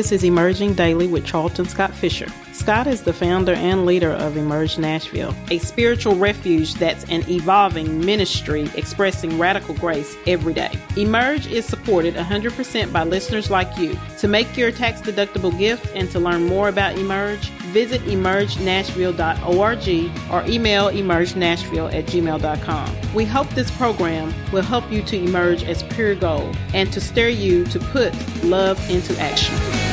This is Emerging Daily with Charlton Scott Fisher. Scott is the founder and leader of Emerge Nashville, a spiritual refuge that's an evolving ministry expressing radical grace every day. Emerge is supported 100% by listeners like you. To make your tax deductible gift and to learn more about Emerge, visit emergenashville.org or email emergenashville at gmail.com. We hope this program will help you to emerge as pure gold and to stir you to put love into action.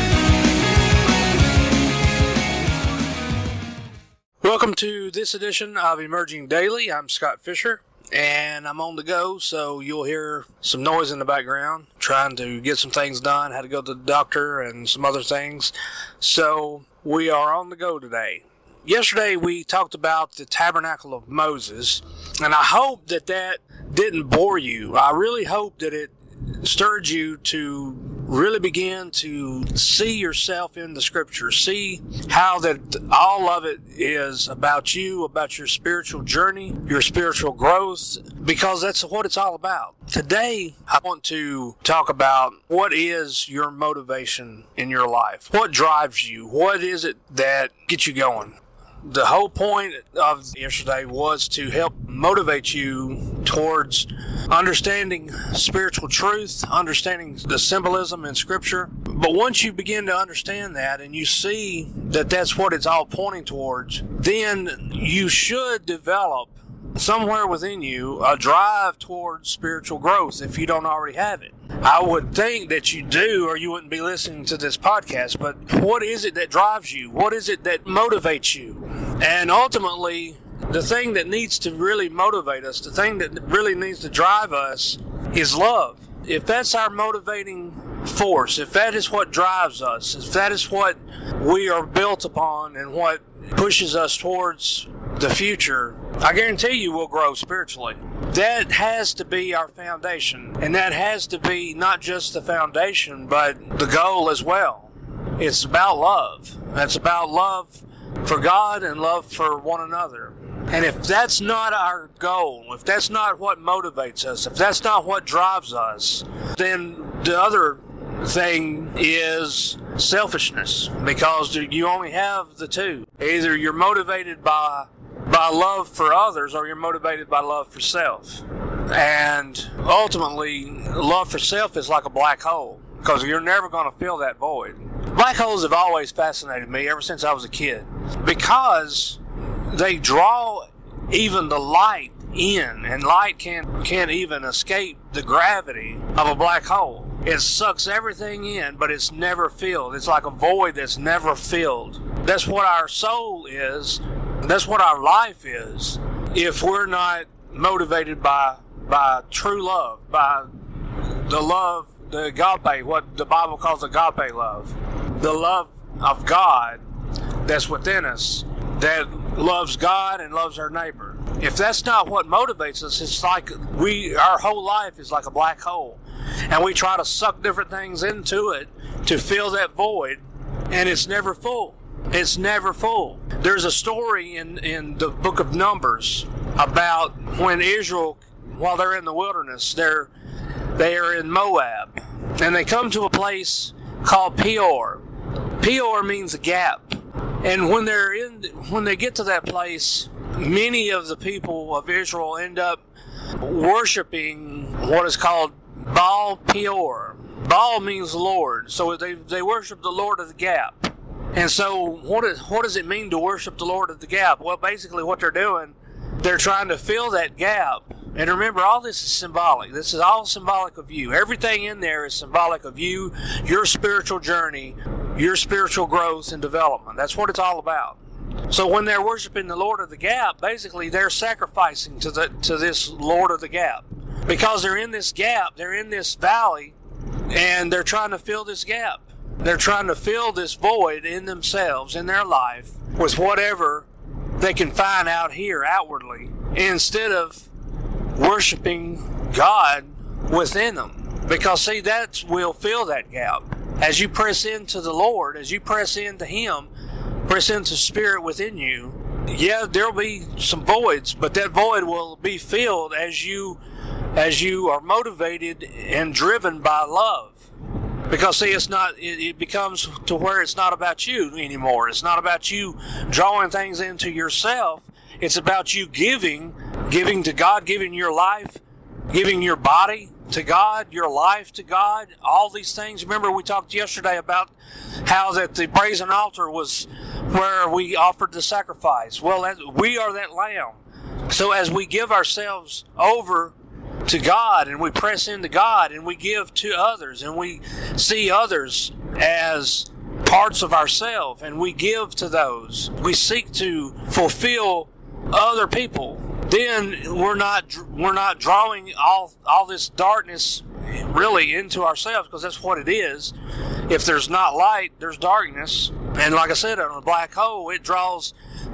Welcome to this edition of Emerging Daily. I'm Scott Fisher and I'm on the go, so you'll hear some noise in the background, trying to get some things done, had to go to the doctor and some other things. So we are on the go today. Yesterday we talked about the tabernacle of Moses, and I hope that that didn't bore you. I really hope that it stirred you to really begin to see yourself in the scripture, see how that all of it is about you, about your spiritual journey, your spiritual growth, because that's what it's all about. Today, I want to talk about what is your motivation in your life? What drives you? What is it that gets you going? The whole point of yesterday was to help motivate you towards understanding spiritual truth, understanding the symbolism in Scripture. But once you begin to understand that and you see that that's what it's all pointing towards, then you should develop somewhere within you a drive towards spiritual growth if you don't already have it. I would think that you do, or you wouldn't be listening to this podcast. But what is it that drives you? What is it that motivates you? And ultimately, the thing that needs to really motivate us, the thing that really needs to drive us, is love. If that's our motivating force, if that is what drives us, if that is what we are built upon and what pushes us towards the future, I guarantee you we'll grow spiritually. That has to be our foundation. And that has to be not just the foundation, but the goal as well. It's about love. It's about love for God and love for one another. And if that's not our goal, if that's not what motivates us, if that's not what drives us, then the other thing is selfishness because you only have the two. Either you're motivated by by love for others or you're motivated by love for self. And ultimately, love for self is like a black hole because you're never going to fill that void. Black holes have always fascinated me ever since I was a kid because they draw even the light in, and light can't can't even escape the gravity of a black hole. It sucks everything in, but it's never filled. It's like a void that's never filled. That's what our soul is. That's what our life is. If we're not motivated by by true love, by the love, the agape, what the Bible calls agape love, the love of God that's within us that loves God and loves our neighbor. If that's not what motivates us, it's like we our whole life is like a black hole. And we try to suck different things into it to fill that void, and it's never full. It's never full. There's a story in, in the book of Numbers about when Israel, while they're in the wilderness, they're they are in Moab, and they come to a place called Peor. Peor means a gap. And when they're in, when they get to that place, many of the people of Israel end up worshiping what is called Baal Peor. Baal means Lord, so they they worship the Lord of the Gap. And so, what is what does it mean to worship the Lord of the Gap? Well, basically, what they're doing, they're trying to fill that gap. And remember, all this is symbolic. This is all symbolic of you. Everything in there is symbolic of you, your spiritual journey, your spiritual growth and development. That's what it's all about. So when they're worshiping the Lord of the Gap, basically they're sacrificing to the to this Lord of the Gap because they're in this gap, they're in this valley, and they're trying to fill this gap. They're trying to fill this void in themselves, in their life, with whatever they can find out here outwardly, instead of worshiping God within them. Because see, that will fill that gap. As you press into the Lord, as you press into Him, press into Spirit within you, yeah, there'll be some voids, but that void will be filled as you as you are motivated and driven by love. Because see, it's not. It, it becomes to where it's not about you anymore. It's not about you drawing things into yourself. It's about you giving, giving to God, giving your life, giving your body to God, your life to God, all these things. Remember, we talked yesterday about how that the brazen altar was where we offered the sacrifice. Well, we are that lamb. So as we give ourselves over to God and we press into God and we give to others and we see others as parts of ourselves and we give to those, we seek to fulfill other people then we're not we're not drawing all all this darkness really into ourselves because that's what it is. If there's not light, there's darkness, and like I said, on a black hole, it draws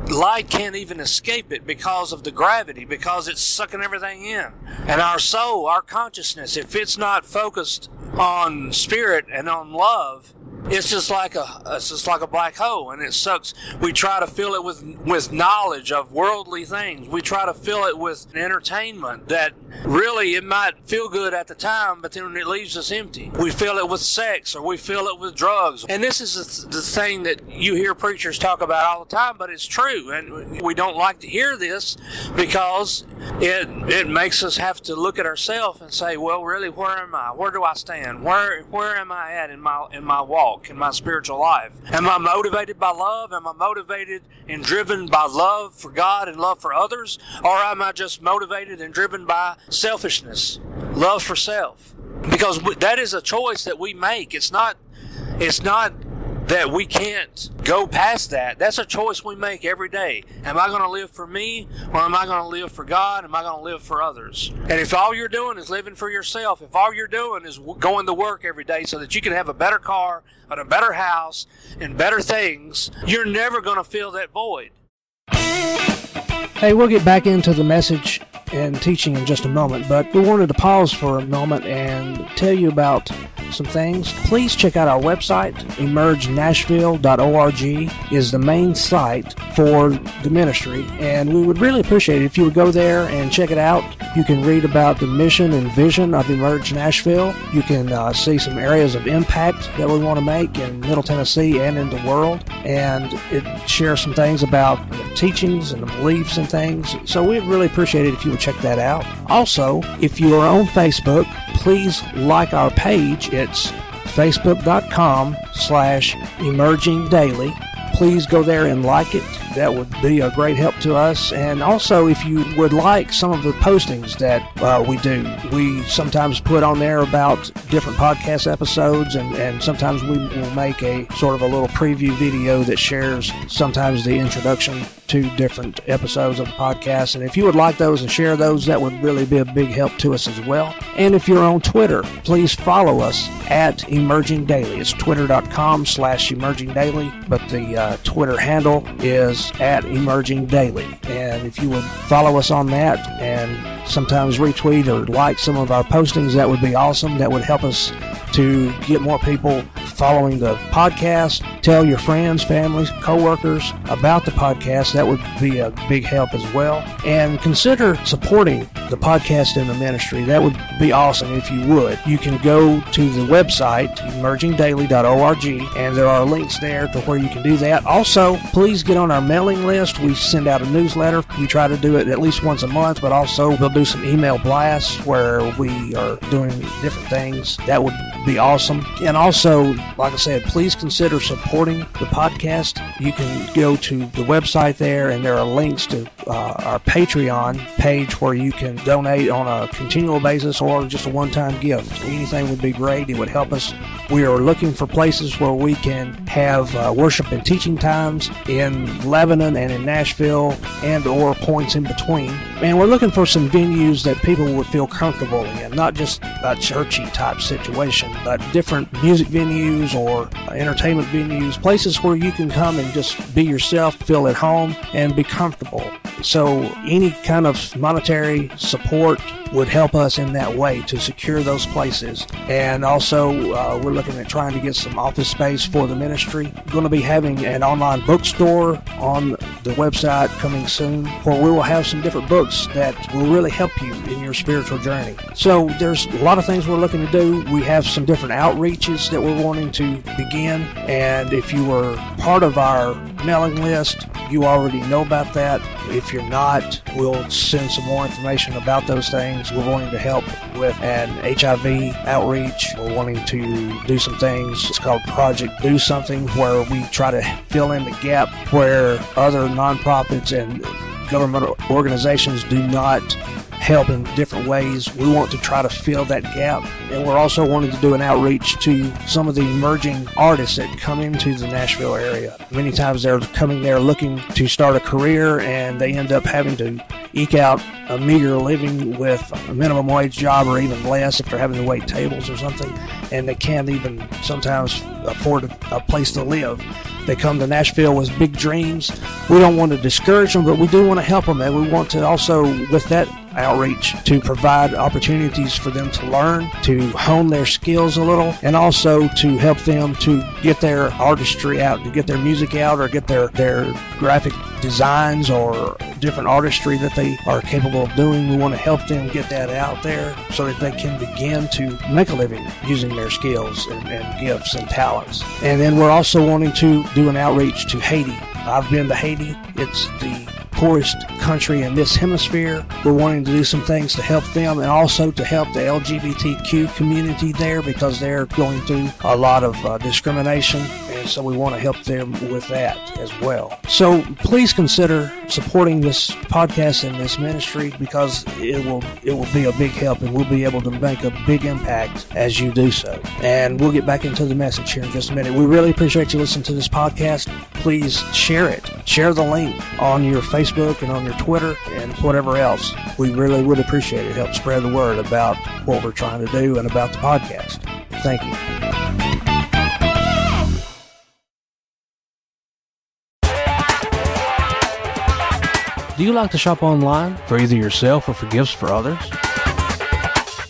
light can't even escape it because of the gravity, because it's sucking everything in. And our soul, our consciousness, if it's not focused on spirit and on love, it's just like a it's just like a black hole and it sucks. We try to fill it with with knowledge of worldly things. We try to fill it with entertainment that really it might feel good at the time but then it leaves us empty. We fill it with sex or we fill it with drugs. And this is the thing that you hear preachers talk about all the time but it's true. And we don't like to hear this because it it makes us have to look at ourselves and say well really where am i? Where do i stand? Where where am i at in my in my walk walk in my spiritual life? Am I motivated by love? Am I motivated and driven by love for God and love for others? Or am I just motivated and driven by selfishness, love for self? Because that is a choice that we make. It's not, it's not that we can't go past that. That's a choice we make every day. Am I going to live for me or am I going to live for God? Am I going to live for others? And if all you're doing is living for yourself, if all you're doing is going to work every day so that you can have a better car and a better house and better things, you're never going to fill that void. Hey, we'll get back into the message and teaching in just a moment, but we wanted to pause for a moment and tell you about some things, please check out our website. EmergeNashville.org is the main site for the ministry, and we would really appreciate it if you would go there and check it out. You can read about the mission and vision of Emerge Nashville. You can uh, see some areas of impact that we want to make in Middle Tennessee and in the world, and it shares some things about the teachings and the beliefs and things. So we'd really appreciate it if you would check that out. Also, if you are on Facebook, please like our page. It's facebook.com slash emerging daily. Please go there and like it that would be a great help to us. And also, if you would like some of the postings that uh, we do, we sometimes put on there about different podcast episodes, and, and sometimes we will make a sort of a little preview video that shares sometimes the introduction to different episodes of the podcast. And if you would like those and share those, that would really be a big help to us as well. And if you're on Twitter, please follow us at Emerging Daily. It's twitter.com slash emerging daily, but the uh, Uh, Twitter handle is at Emerging Daily. And if you would follow us on that and sometimes retweet or like some of our postings, that would be awesome. That would help us to get more people following the podcast. Tell your friends, families, coworkers about the podcast. That would be a big help as well. And consider supporting the podcast and the ministry. That would be awesome if you would. You can go to the website, emergingdaily.org, and there are links there to where you can do that. Also, please get on our mailing list. We send out a newsletter. We try to do it at least once a month, but also we'll do some email blasts where we are doing different things. That would be awesome. And also, like I said, please consider supporting the podcast. You can go to the website there, and there are links to uh, our Patreon page where you can donate on a continual basis or just a one time gift. Anything would be great. It would help us. We are looking for places where we can have uh, worship and teaching times in Lebanon and in Nashville and or points in between. And we're looking for some venues that people would feel comfortable in, not just a churchy type situation, but different music venues or entertainment venues, places where you can come and just be yourself, feel at home, and be comfortable. So, any kind of monetary support would help us in that way to secure those places. And also, uh, we're looking at trying to get some office space for the ministry. Going to be having an online bookstore on the website coming soon where we will have some different books that will really help you in your spiritual journey. So there's a lot of things we're looking to do. We have some different outreaches that we're wanting to begin. And if you were part of our mailing list, you already know about that. If you're not, we'll send some more information about those things. We're wanting to help with an HIV outreach. We're wanting to do some things. It's called Project Do Something, where we try to fill in the gap where other nonprofits and government organizations do not help in different ways. We want to try to fill that gap. And we're also wanting to do an outreach to some of the emerging artists that come into the Nashville area. Many times they're coming there looking to start a career and they end up having to eke out a meager living with a minimum wage job or even less if they're having to wait tables or something. And they can't even sometimes afford a, a place to live. They come to Nashville with big dreams. We don't want to discourage them, but we do want to help them. And we want to also, with that outreach, to provide opportunities for them to learn, to hone their skills a little, and also to help them to get their artistry out, to get their music out, or get their, their graphic designs or different artistry that they are capable of doing. We want to help them get that out there so that they can begin to make a living using their skills and, and gifts and talents. And then we're also wanting to do an outreach to Haiti. I've been to Haiti. It's the poorest country in this hemisphere. We're wanting to do some things to help them and also to help the LGBTQ community there because they're going through a lot of uh, discrimination and so we want to help them with that as well. So please consider supporting this podcast and this ministry because it will it will be a big help and we'll be able to make a big impact as you do so. And we'll get back into the message here in just a minute. We really appreciate you listening to this podcast. Please share it. Share the link on your Facebook and on your Twitter and whatever else. We really would appreciate it. Help spread the word about what we're trying to do and about the podcast. Thank you. Do you like to shop online for either yourself or for gifts for others?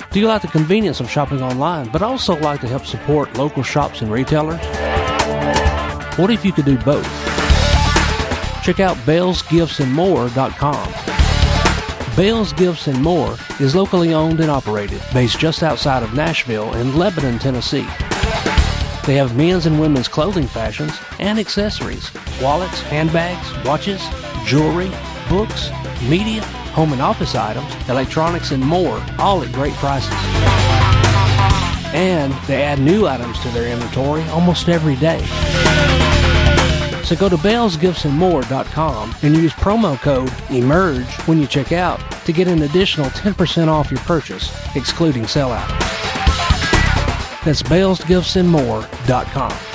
Do you like the convenience of shopping online, but also like to help support local shops and retailers? What if you could do both? Check out BellsGiftsAndMore.com. Bell's Gifts and More is locally owned and operated, based just outside of Nashville in Lebanon, Tennessee. They have men's and women's clothing fashions and accessories, wallets, handbags, watches, jewelry, books, media, home and office items, electronics, and more, all at great prices. And they add new items to their inventory almost every day. So go to bellsgiftsandmore.com and use promo code EMERGE when you check out to get an additional 10% off your purchase, excluding sellout. That's bellsgiftsandmore.com.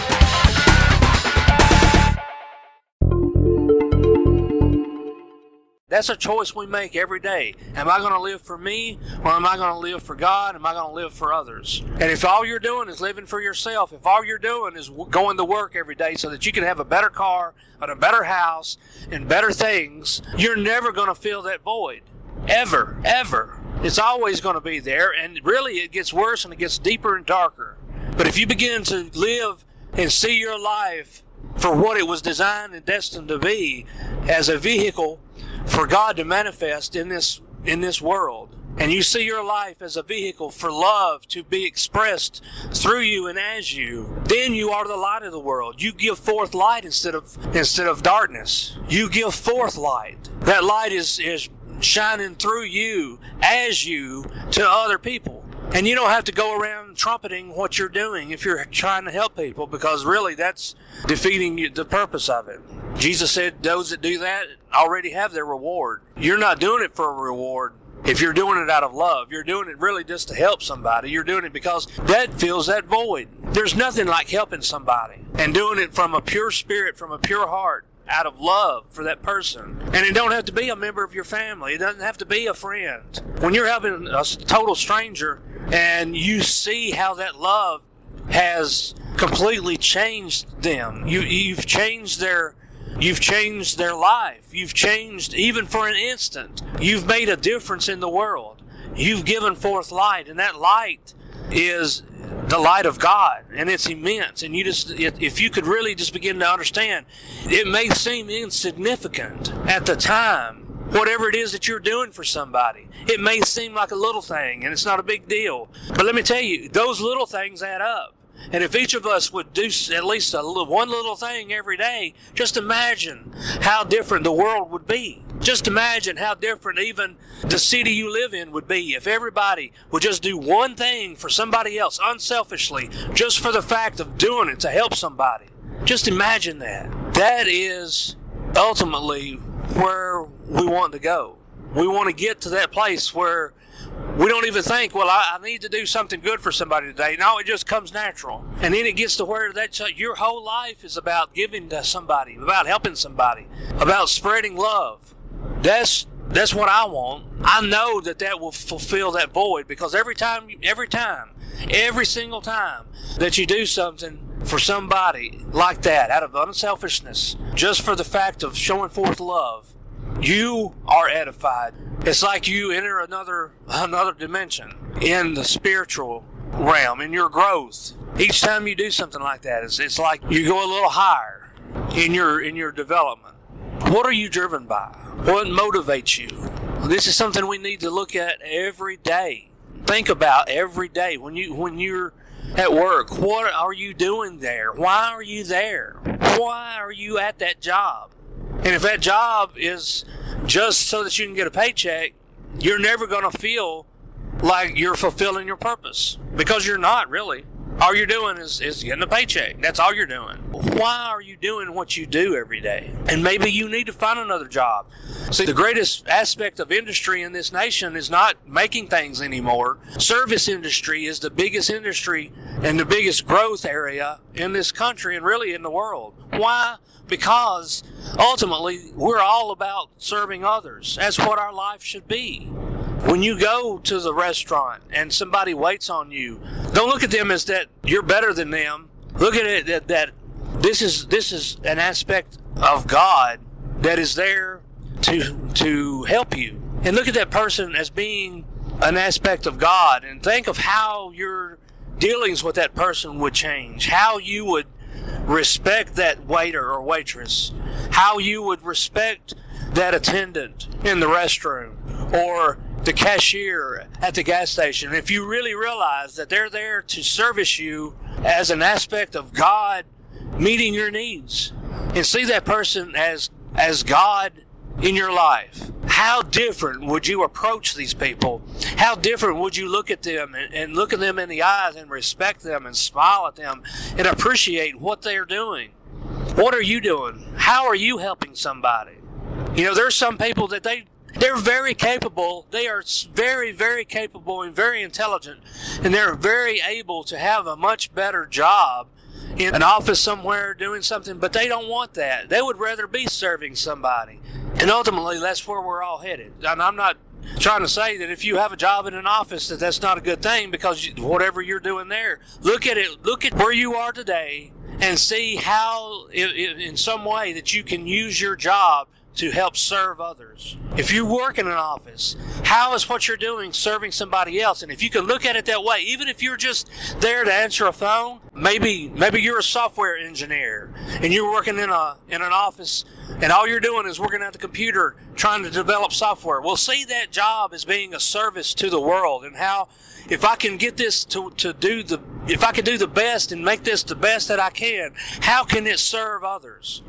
That's a choice we make every day. Am I going to live for me or am I going to live for God? Am I going to live for others? And if all you're doing is living for yourself, if all you're doing is going to work every day so that you can have a better car and a better house and better things, you're never going to fill that void. Ever, ever. It's always going to be there. And really, it gets worse and it gets deeper and darker. But if you begin to live and see your life for what it was designed and destined to be as a vehicle for God to manifest in this in this world. And you see your life as a vehicle for love to be expressed through you and as you. Then you are the light of the world. You give forth light instead of instead of darkness. You give forth light. That light is is shining through you as you to other people. And you don't have to go around trumpeting what you're doing if you're trying to help people because really that's defeating the purpose of it. Jesus said those that do that already have their reward. You're not doing it for a reward. If you're doing it out of love, you're doing it really just to help somebody. You're doing it because that fills that void. There's nothing like helping somebody and doing it from a pure spirit, from a pure heart out of love for that person. And it don't have to be a member of your family. It doesn't have to be a friend. When you're helping a total stranger and you see how that love has completely changed them, you you've changed their You've changed their life. You've changed, even for an instant, you've made a difference in the world. you've given forth light, and that light is the light of God, and it's immense. And you just, if you could really just begin to understand, it may seem insignificant at the time, whatever it is that you're doing for somebody. It may seem like a little thing, and it's not a big deal. But let me tell you, those little things add up. And if each of us would do at least a little, one little thing every day, just imagine how different the world would be. Just imagine how different even the city you live in would be if everybody would just do one thing for somebody else unselfishly, just for the fact of doing it to help somebody. Just imagine that. That is ultimately where we want to go. We want to get to that place where we don't even think, well, I, I, need to do something good for somebody today. No, it just comes natural. And then it gets to where that your whole life is about giving to somebody, about helping somebody, about spreading love. That's that's what I want. I know that that will fulfill that void because every time, every time, every single time that you do something for somebody like that out of unselfishness, just for the fact of showing forth love, you are edified. It's like you enter another another dimension in the spiritual realm in your growth. Each time you do something like that, it's, it's like you go a little higher in your in your development. What are you driven by? What motivates you? This is something we need to look at every day. Think about every day when you when you're at work. What are you doing there? Why are you there? Why are you at that job? And if that job is just so that you can get a paycheck, you're never going to feel like you're fulfilling your purpose because you're not really. All you're doing is, is getting a paycheck. That's all you're doing. Why are you doing what you do every day? And maybe you need to find another job. See, the greatest aspect of industry in this nation is not making things anymore. Service industry is the biggest industry and the biggest growth area in this country and really in the world. Why? Because ultimately, we're all about serving others. That's what our life should be. When you go to the restaurant and somebody waits on you, don't look at them as that you're better than them. Look at it that, that this is this is an aspect of God that is there to to help you. And look at that person as being an aspect of God and think of how your dealings with that person would change, how you would respect that waiter or waitress, how you would respect that attendant in the restroom or the cashier at the gas station, if you really realize that they're there to service you as an aspect of God meeting your needs and see that person as as God in your life, how different would you approach these people? How different would you look at them and, and, look at them in the eyes and respect them and smile at them and appreciate what they're doing? What are you doing? How are you helping somebody? You know, there's some people that they they're very capable. They are very, very capable and very intelligent, and they're very able to have a much better job in an office somewhere doing something, but they don't want that. They would rather be serving somebody. And ultimately, that's where we're all headed. And I'm not trying to say that if you have a job in an office that that's not a good thing because whatever you're doing there, look at it, look at where you are today and see how in some way that you can use your job to help serve others. If you work in an office, how is what you're doing serving somebody else? And if you can look at it that way, even if you're just there to answer a phone, maybe maybe you're a software engineer and you're working in a in an office and all you're doing is working at the computer trying to develop software. Well, see that job as being a service to the world and how if I can get this to, to do the, if I can do the best and make this the best that I can, how can it serve others?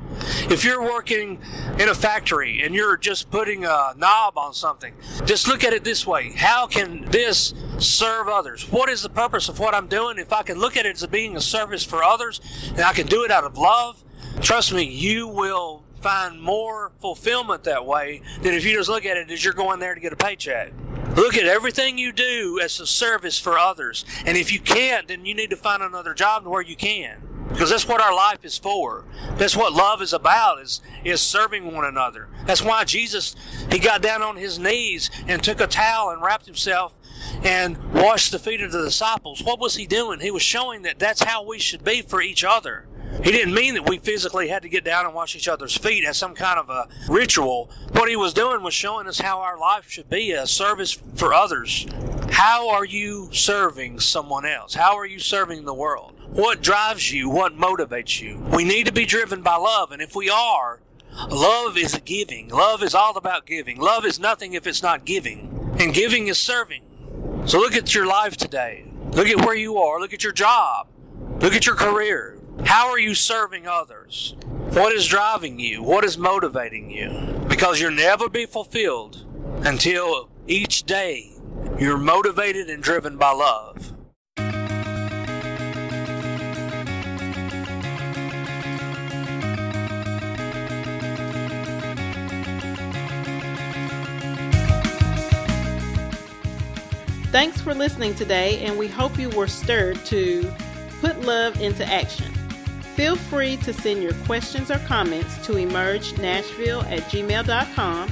If you're working in a factory and you're just putting a knob on something, just look at it this way. How can this serve others? What is the purpose of what I'm doing? If I can look at it as being a service for others and I can do it out of love, trust me, you will find more fulfillment that way than if you just look at it as you're going there to get a paycheck. Look at everything you do as a service for others. And if you can't, then you need to find another job where you can. Because that's what our life is for. That's what love is about, is, is serving one another. That's why Jesus, he got down on his knees and took a towel and wrapped himself and washed the feet of the disciples. What was he doing? He was showing that that's how we should be for each other. He didn't mean that we physically had to get down and wash each other's feet as some kind of a ritual. What he was doing was showing us how our life should be a service for others. How are you serving someone else? How are you serving the world? What drives you? What motivates you? We need to be driven by love, and if we are, love is a giving. Love is all about giving. Love is nothing if it's not giving, and giving is serving. So look at your life today. Look at where you are. Look at your job. Look at your career. How are you serving others? What is driving you? What is motivating you? Because you'll never be fulfilled until each day you're motivated and driven by love. Thanks for listening today, and we hope you were stirred to put love into action. Feel free to send your questions or comments to emergenashville at gmail.com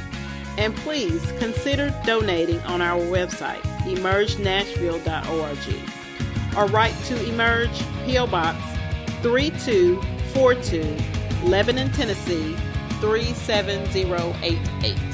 and please consider donating on our website, emergenashville.org, or write to Emerge P.O. Box 3242, Lebanon, Tennessee 37088.